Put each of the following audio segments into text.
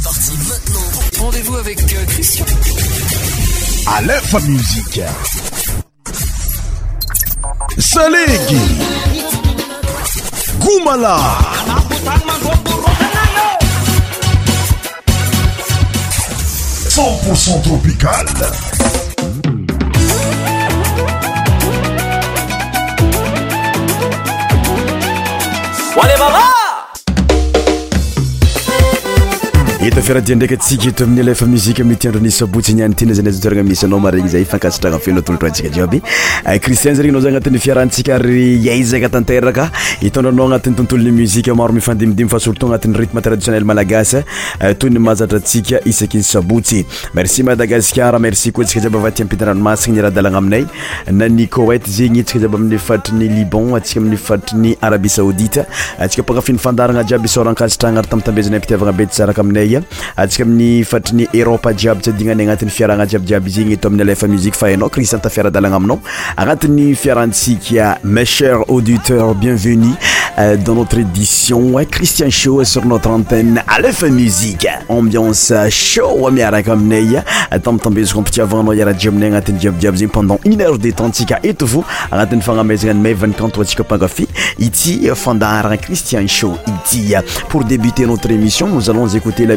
C'est parti maintenant. Rendez-vous avec euh, Christian. À l'info musique. Salegi. Goumala. Cent tropical. Wale baba! eta fiaradia ndraika tsika to amin'n aefa mnaotyraia mpna e araka aminay a atsika amin'ny fatriny eropa jiaby tsy adigna any agnatin'ny fiarahagna jiabijiaby zegny eto amin'ny alefa musique fa hainao kristan tafiaradalagna aminao agnatin'ny fiarahantsika mes chers auditeurs bienvenue euh, dans notre édition Christian Show sur notre antenne alefa musique ambiance show miaraka aminay tambitambezoka ampitiavanao iaraha aminay agnatin'ny jiabijiaby zegny pendant une heure de temps tsika eto vo agnatin'ny fagnamezagna ny maivany kanto antsika mpankafy ity euh, fandaharana Christian Show ity euh, pour débuter notre émission nous allons écouter la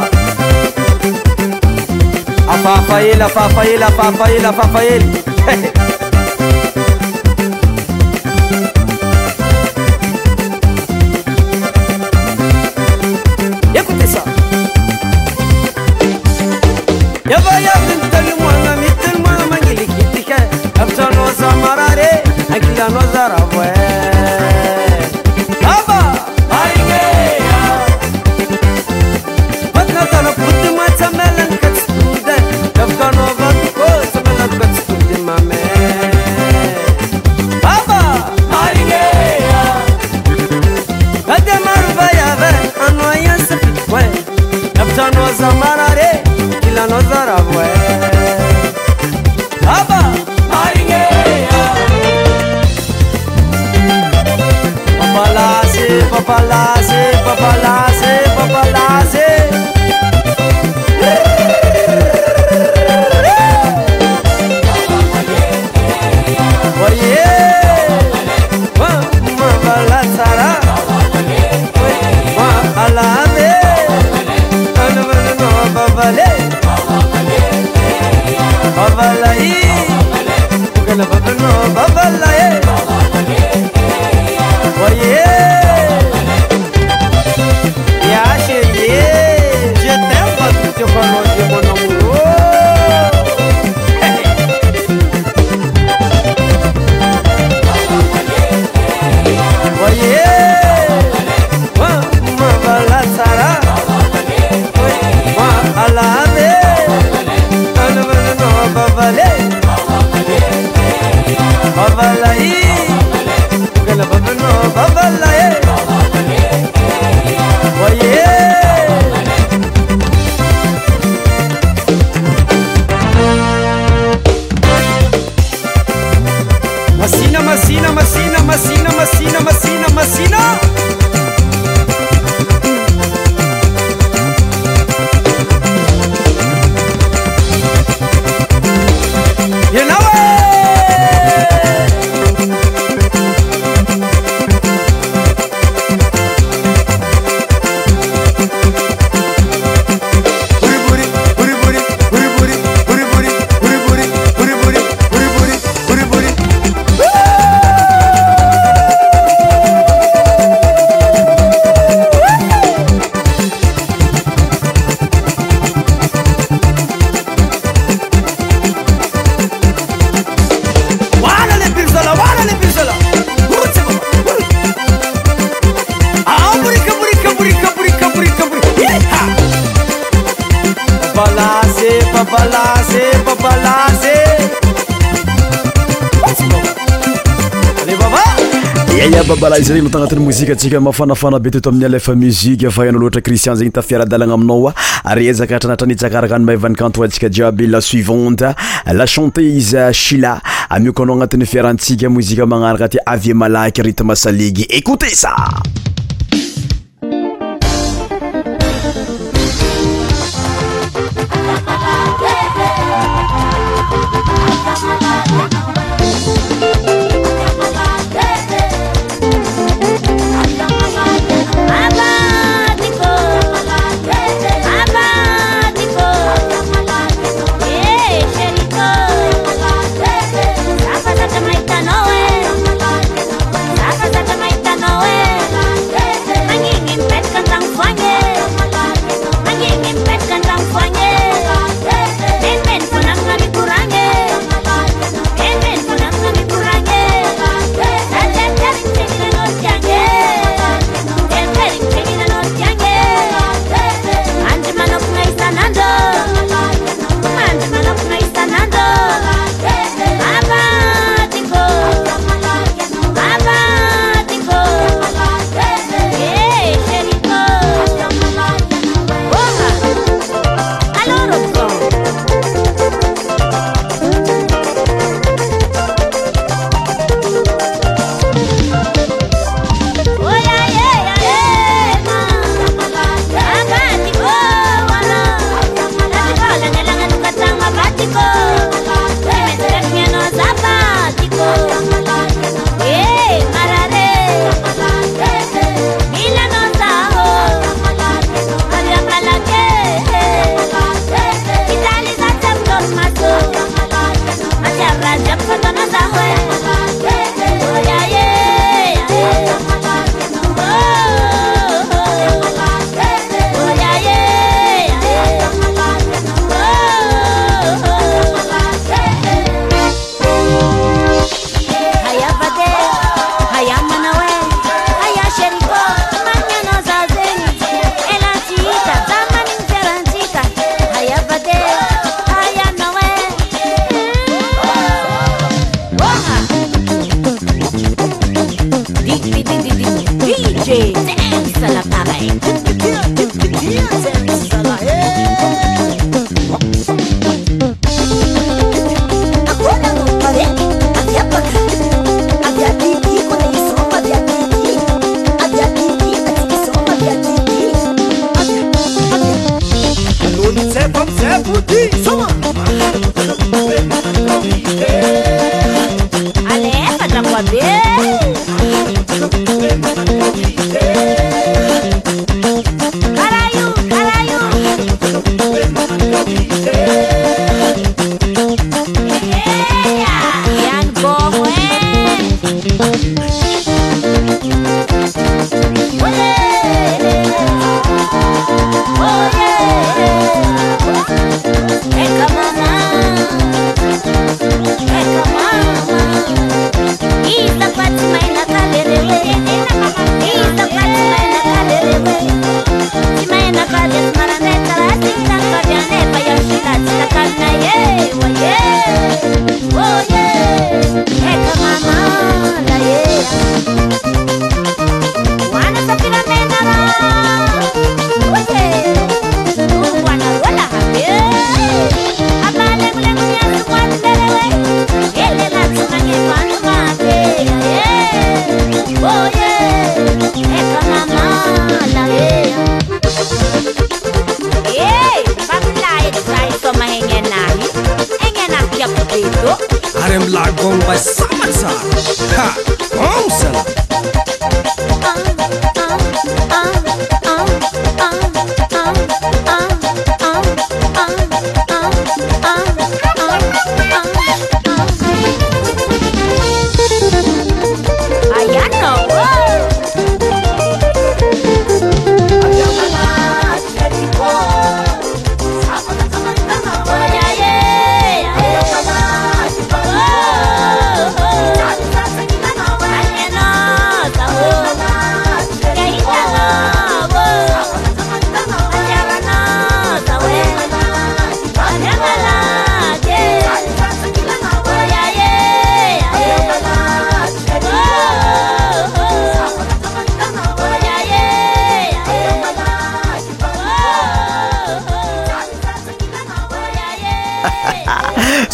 ل فيلفيل ففيل nao tagnatin mozika atsika mafanafana be teoto amin'ny alaefa muzike fa hanao loatra cristian zegny tafiaradalagna aminao a areaizakatra anatrany tsakaraka any mavan'nikant ontsika jibe la suivante la chanté izy chila amiokanao agnatin'ny fiarantsika mozika magnaraka ti avye malaky ritme salige écoute sa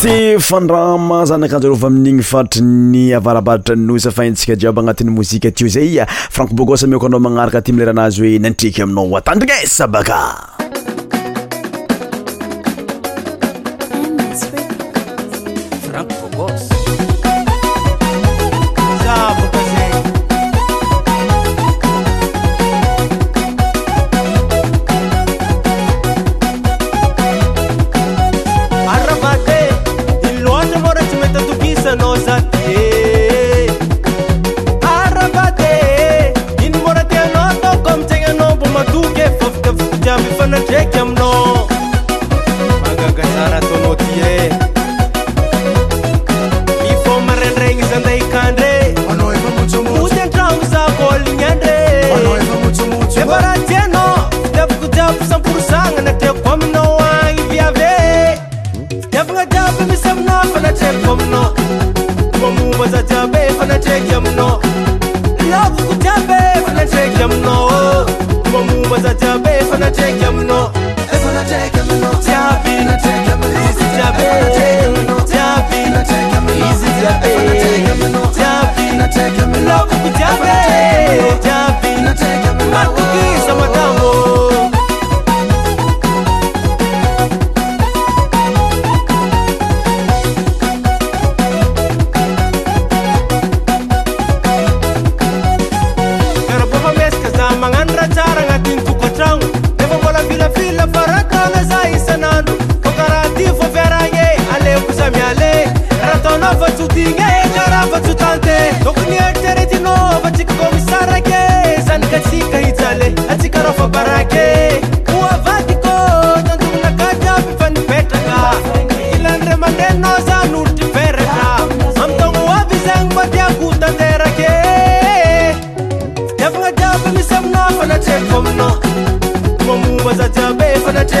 ty fandrama zanakanjorova amin'igny fadritry ny avaravadatra ynosa fa haintsika jiba agnatin'ny mozika tyo zay a frank bogos amiokoanao magnaraka ty mileranazy hoe nantreky aminao oatandrignesa baka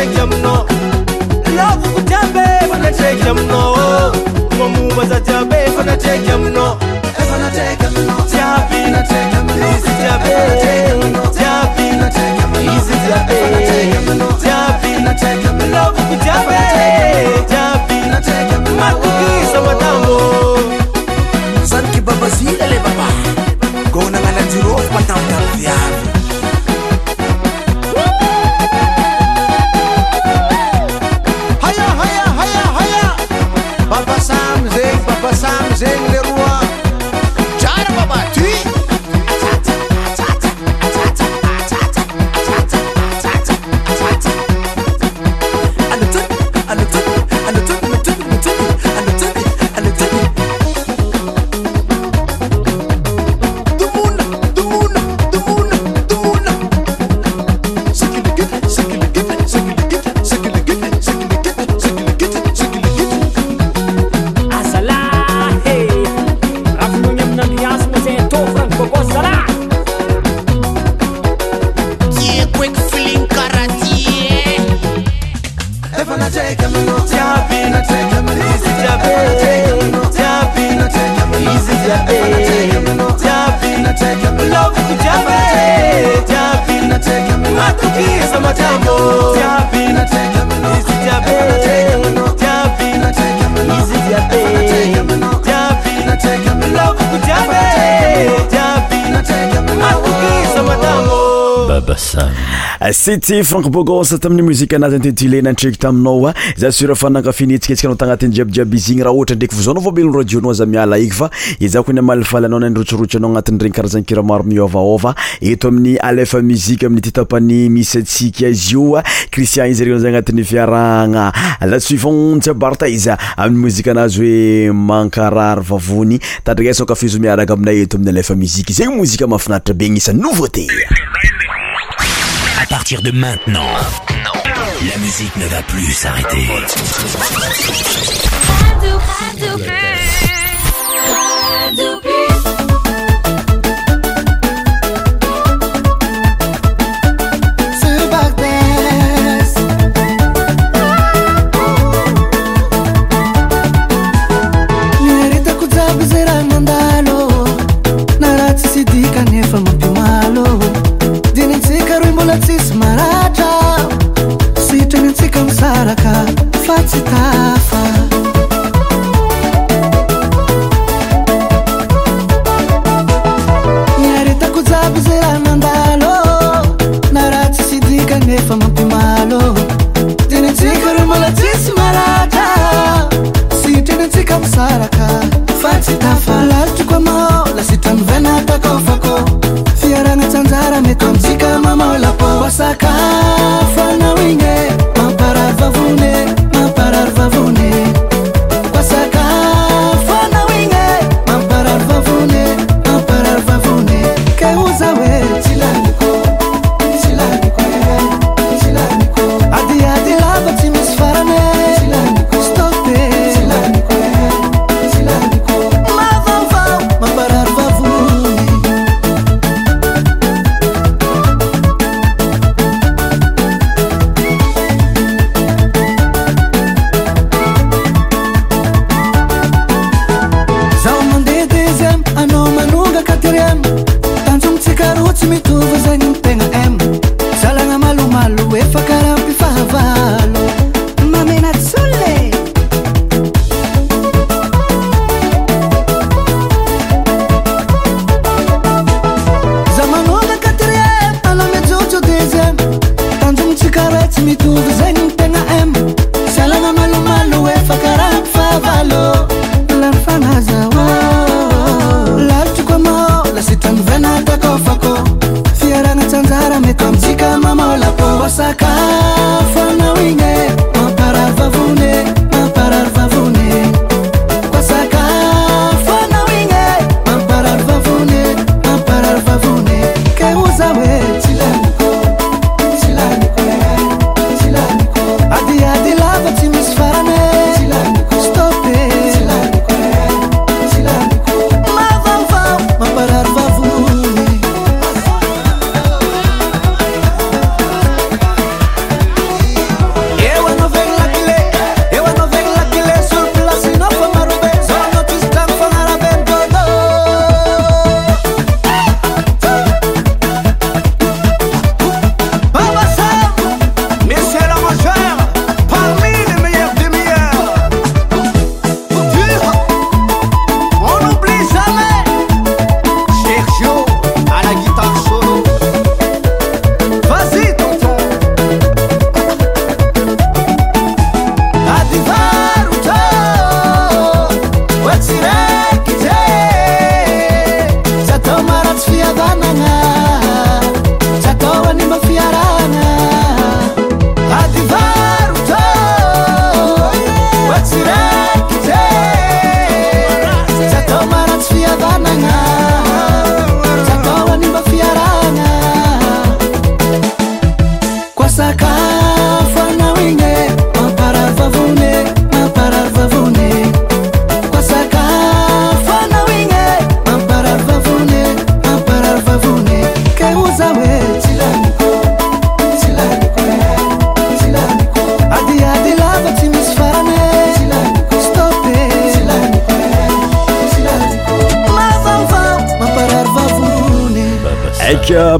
take your kuki za matambo Baba Sam set frank bougos taminny mozika anazy antetulenantreky taminao ah. a za surfanankafinyetsiketsikanao tagnatiny jiabijiaby izy igny raha ohtraneaoyamahafinaritra beisay nouvuté À partir de maintenant, la musique ne va plus s'arrêter. Faz cara,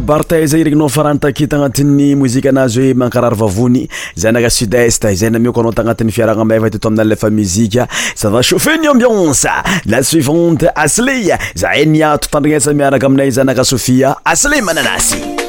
bartay zay rekinao faranytaky tagnatin'ny mozika anazy hoe mankarary vavony za anaka sud est zay nameo ko anao tagnatin'ny fiaragna amafa ty ato aminalefa muzika zava chauffe- niambiance la suivante asley zahay niato tandrignasa miaraka aminay zaanaka sohia asley mananasy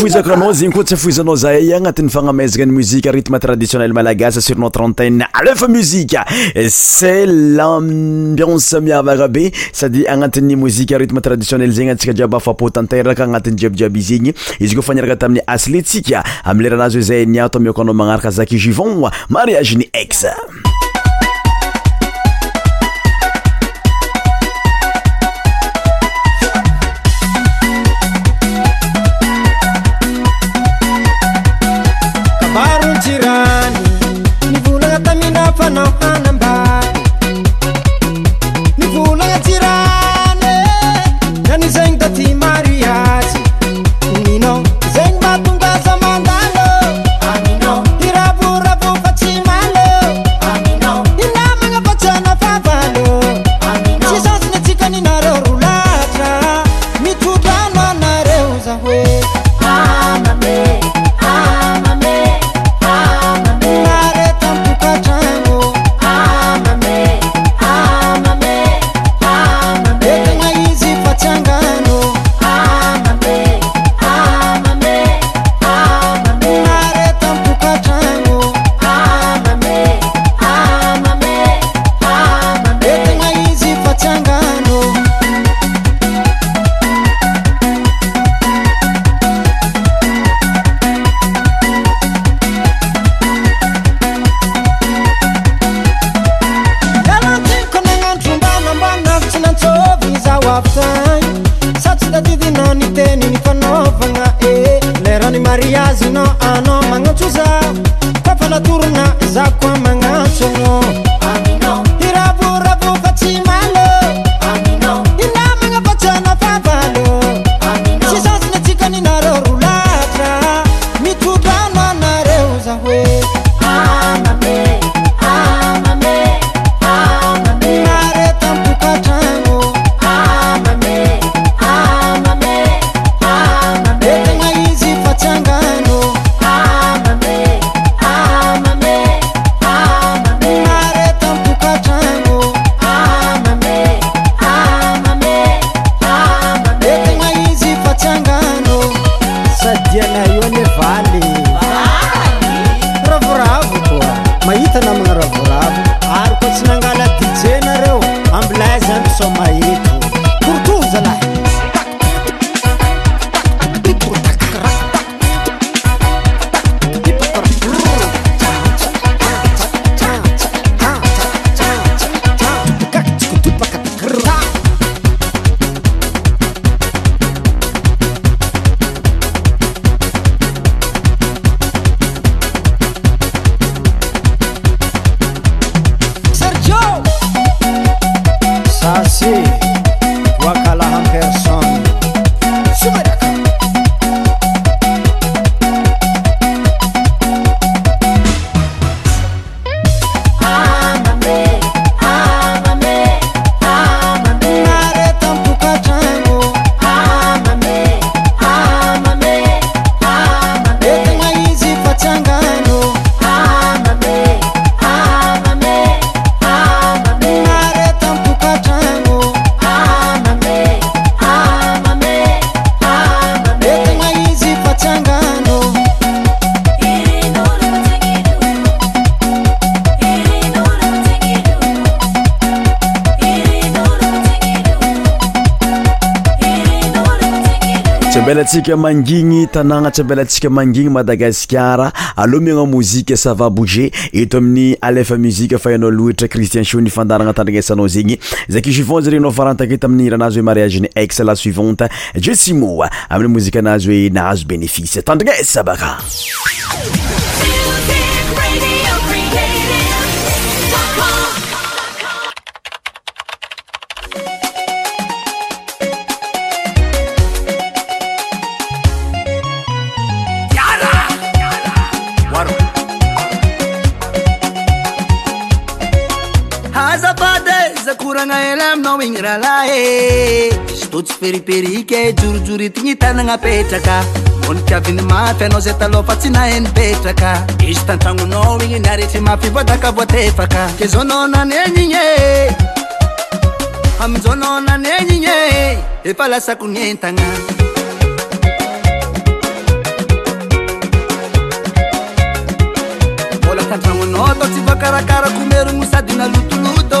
foizakaanao zegny koa tsy afoizanao zay agnatin'ny fagnamazaka ny muzike rythme traditionnel malagasa sur notre antenne alefa musike cet l'ambience miavaka be sady agnatin'ny mozike rythme traditionnel zegny atsika djiaby afapotanteraka agnatin'ny djiabydriaby izegny izy koa faniraka tamin'ny asletika ami leranazy o zay ania atao miokanao magnaraka zaki jivon mariage ni x riazy na ana magnantso za fapanatorona zakoa magnantso ana ambela tsika mangigny tagnàgnatsa ambelantsika mangigny madagascara alohamiagna mozika sava bouget eto amin'ny alefa muzika fa hianao lohatra cristian sho nifandaragna tandrignesanao zegny zakiso fant ze regny anao farantaketo amin'ny ranazy oe mariage-ny exela suivante jesimoa amin'ny mozika anazy oe nahazo e, bénefise tandrignesa baka leminagny ralae zytotsy feriperyke jorojoro ty gny tanagna petraka monytiaviny mafy anaozeta lofatsy naini petraka isytantragnona igny naretry mafa vodakaboatefaka ke zonanany enigne amizonanany enigne efalasako ny entagna bolatantranonatotsy fakarakara komerogno sadyna lotoloto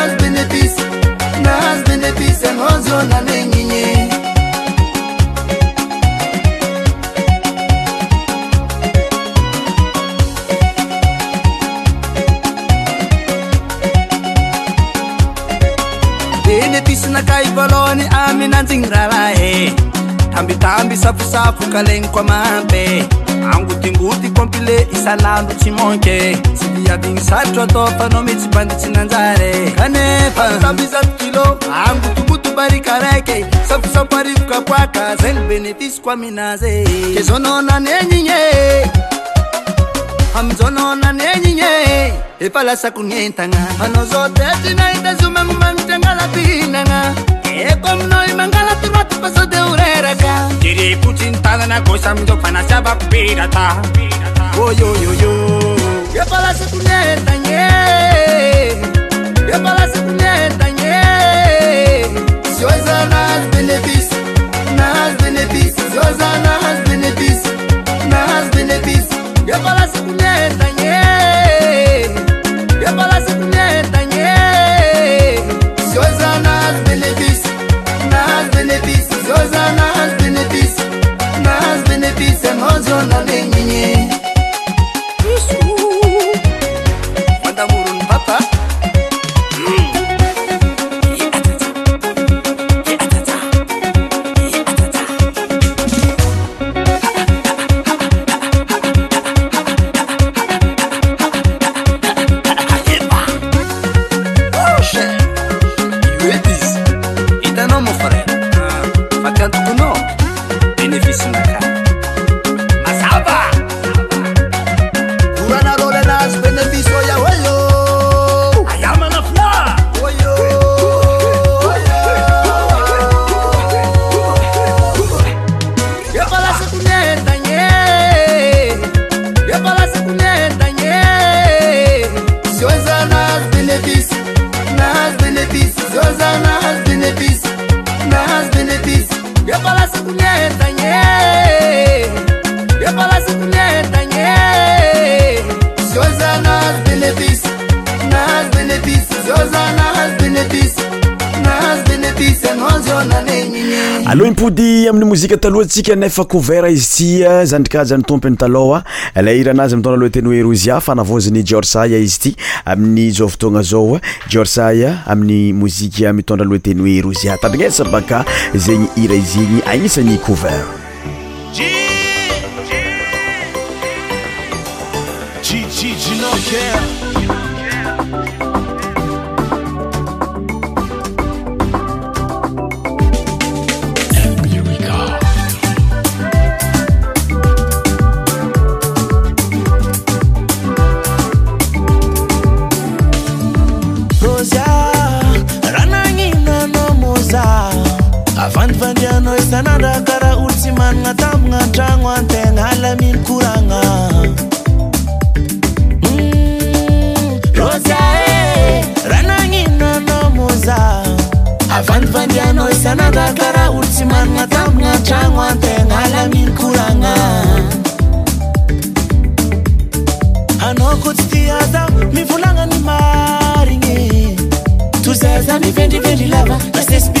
osnantingtykopile lando imoke nfanamiibaniaei pasoteurerata diri kucintanana kosamdo panasaba pirata oyoyoyo epalasekunetanye epalasekunetanye sozanas benefis nas benefis sozanas aloha impody amin'ny mozika talohatsika nefa couvert izy tya ah, zandrikajan'ny tompy ny taloha ah. le iranazy mitondra aloha teny hoe rozya fanavozany jeorsaya izy ity amin'ny jaovitoagna zaoa ah. jeorcaya amin'ny mozika mitondra aloha teny hoe rozia tandrigneysa baka zegny ira izyigny agnisany couvert aaakaa olo sy manaaaoaaoaaaooaaôaraananinana moalo aaaoaaoaaoaa anao ko tsy tia ta mivolagnany marignyozaay vendrendraaa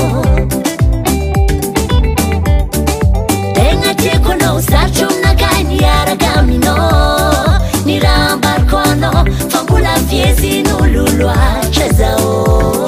zao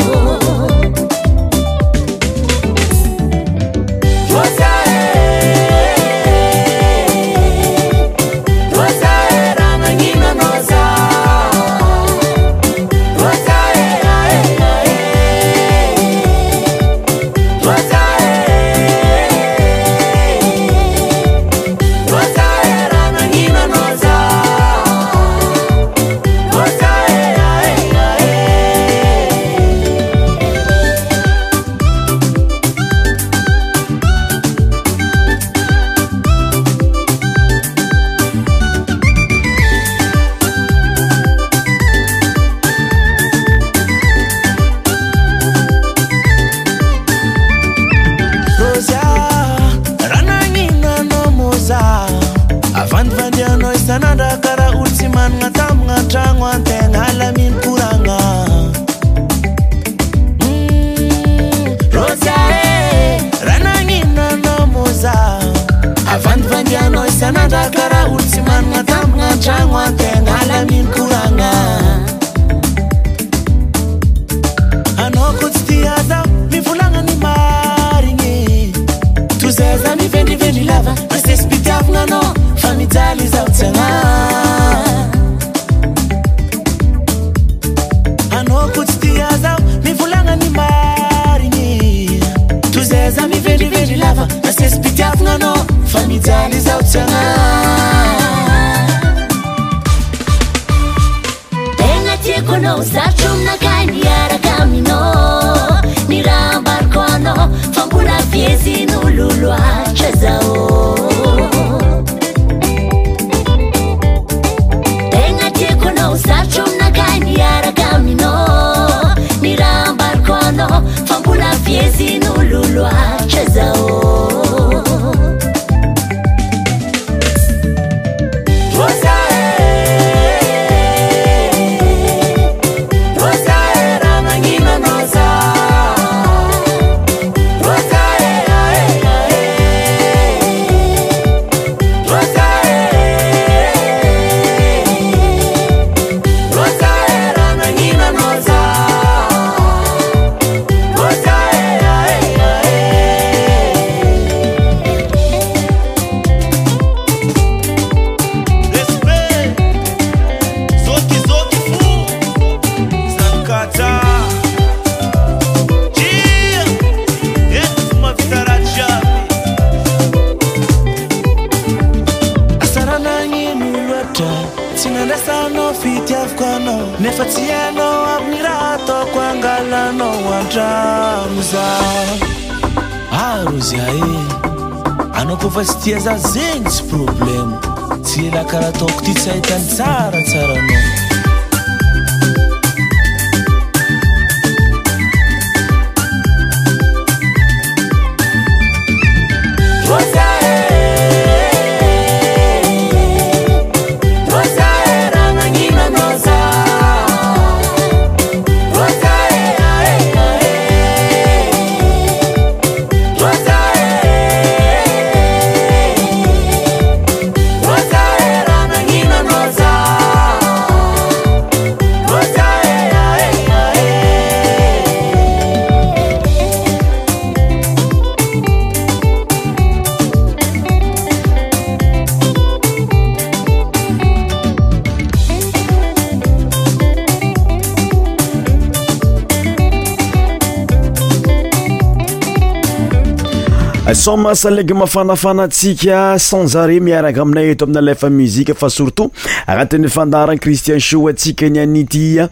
somsaleg mafanafanatsika sanzaré miaraka aminay et aminlefa mui fa srtot agnatin'yfandaran cristian tsikanayaaense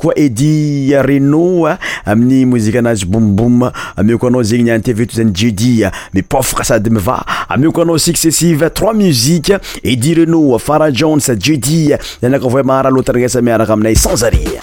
ko eieazyayjaykoaoscesi tro eeaaaaatnsamiarakaaminay sanaré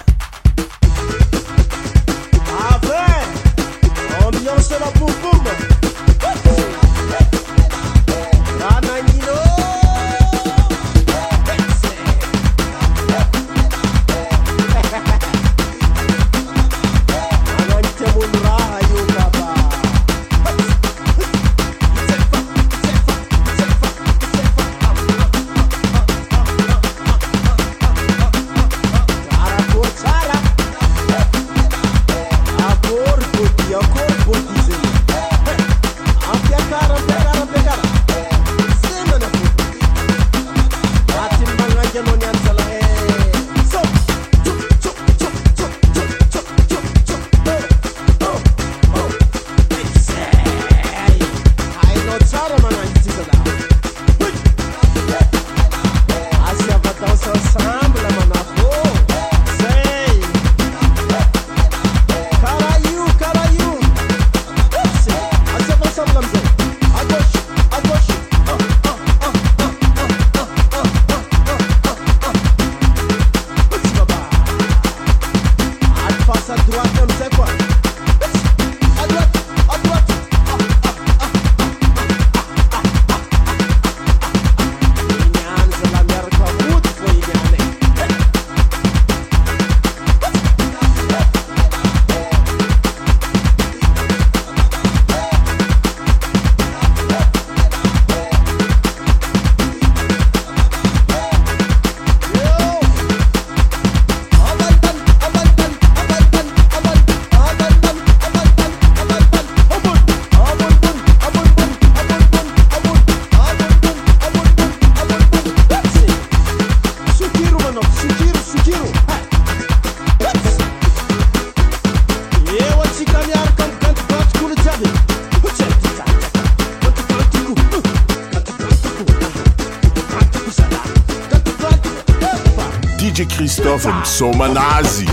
sou uma nazi.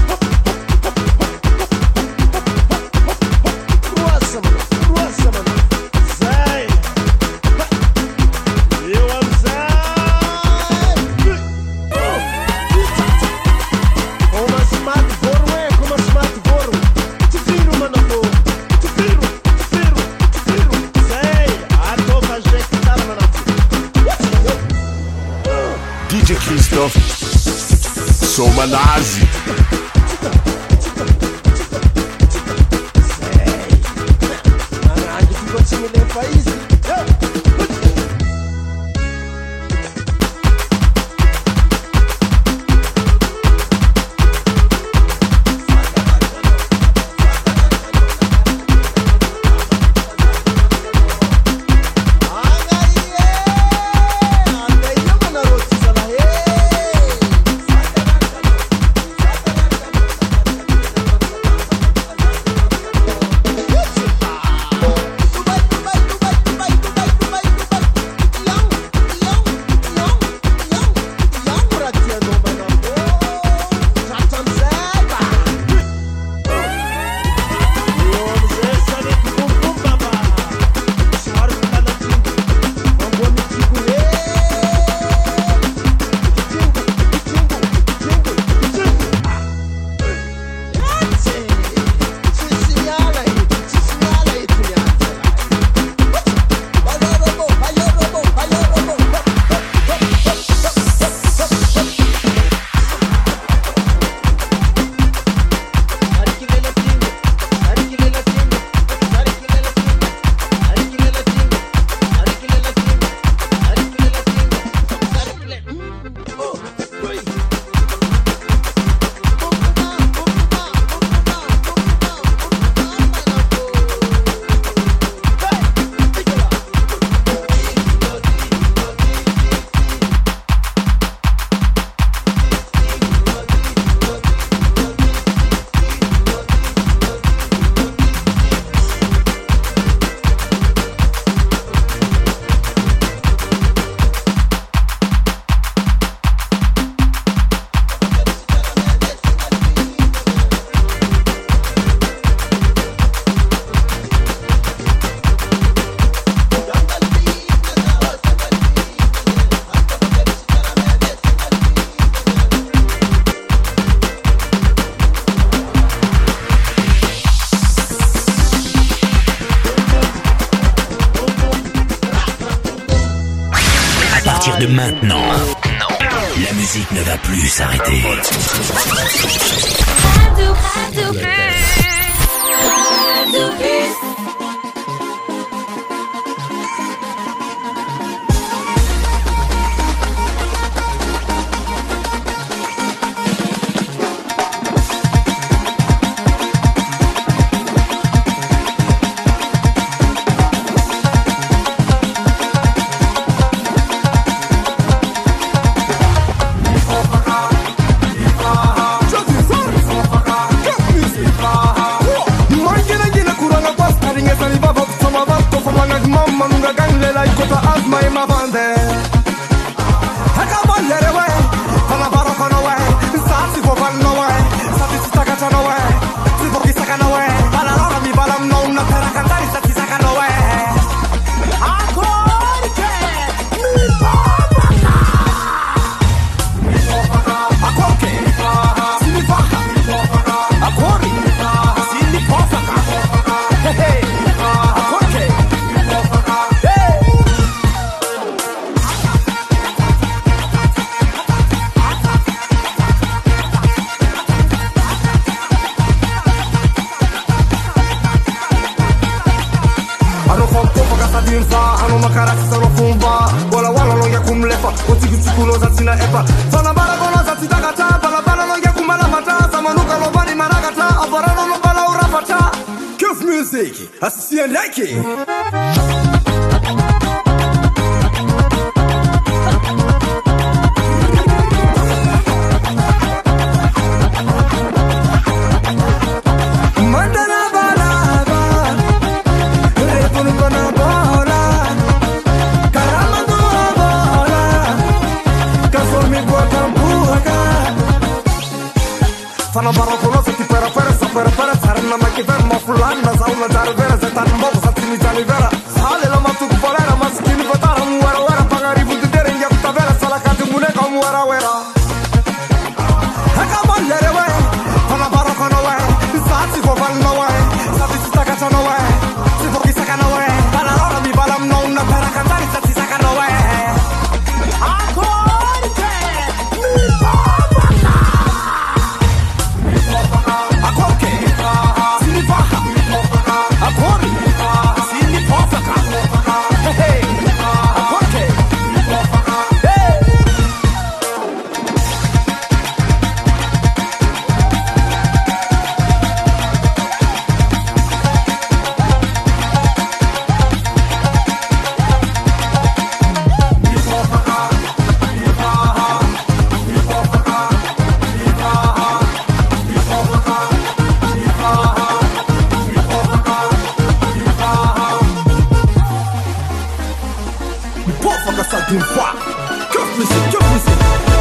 sou uma nazi Jackie. Motherfucker, ça d'une pas Que faisait, que faisait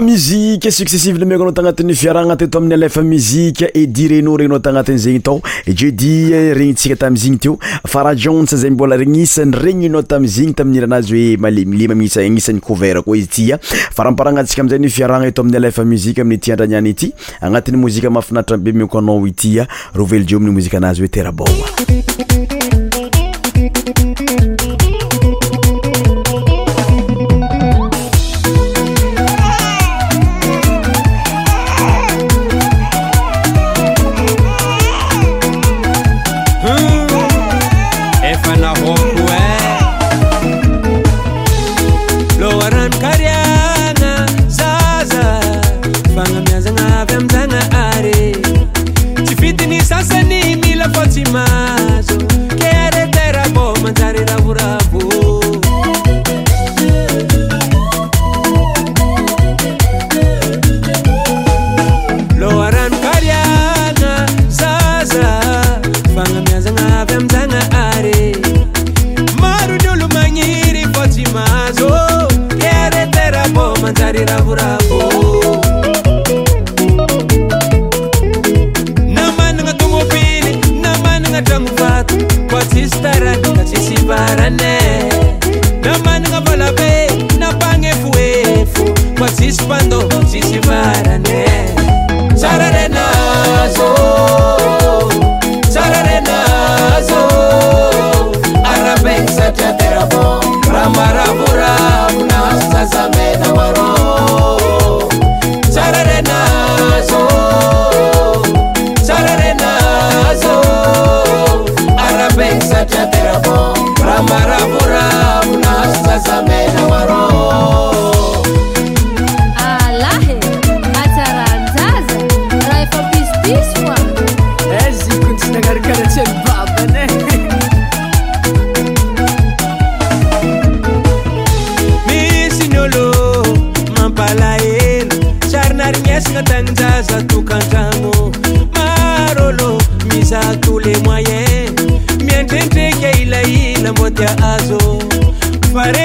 mie successivmikanao tagnati'y fiaraanteto amin'ny alfa mzika ei rena rennao tagnatizegny tojegnitsikatamzigny tfrhza mboa gnisyegnaotzgny tamzy oein o zaphansanaagnamahafinraoityaeeoziazy oe t arakarasyanmisi eh? nyolo mambala hena tsarinary miasagna dagninjaza tokan-dragno maro ôlô misa tous le moyen miandrendreky ilaina mo tya azo are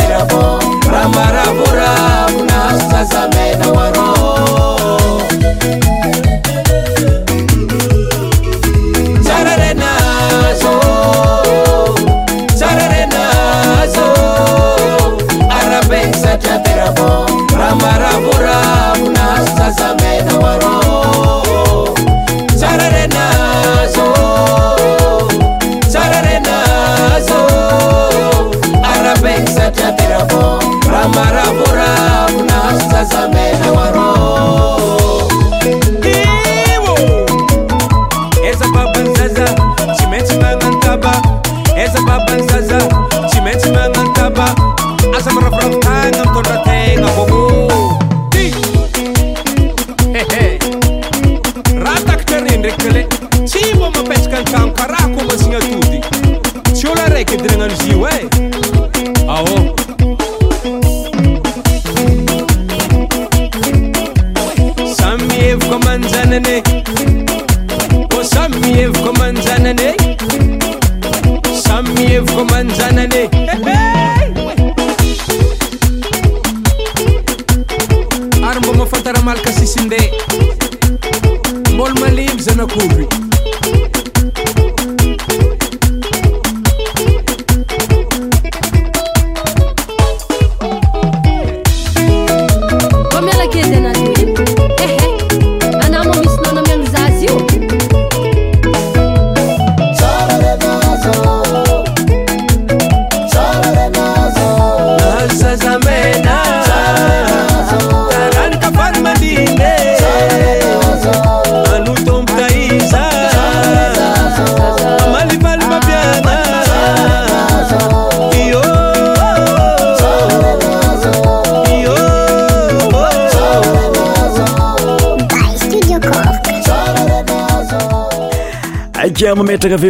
rabo ramba na waroho rambaravora kuna hasitazame na waroho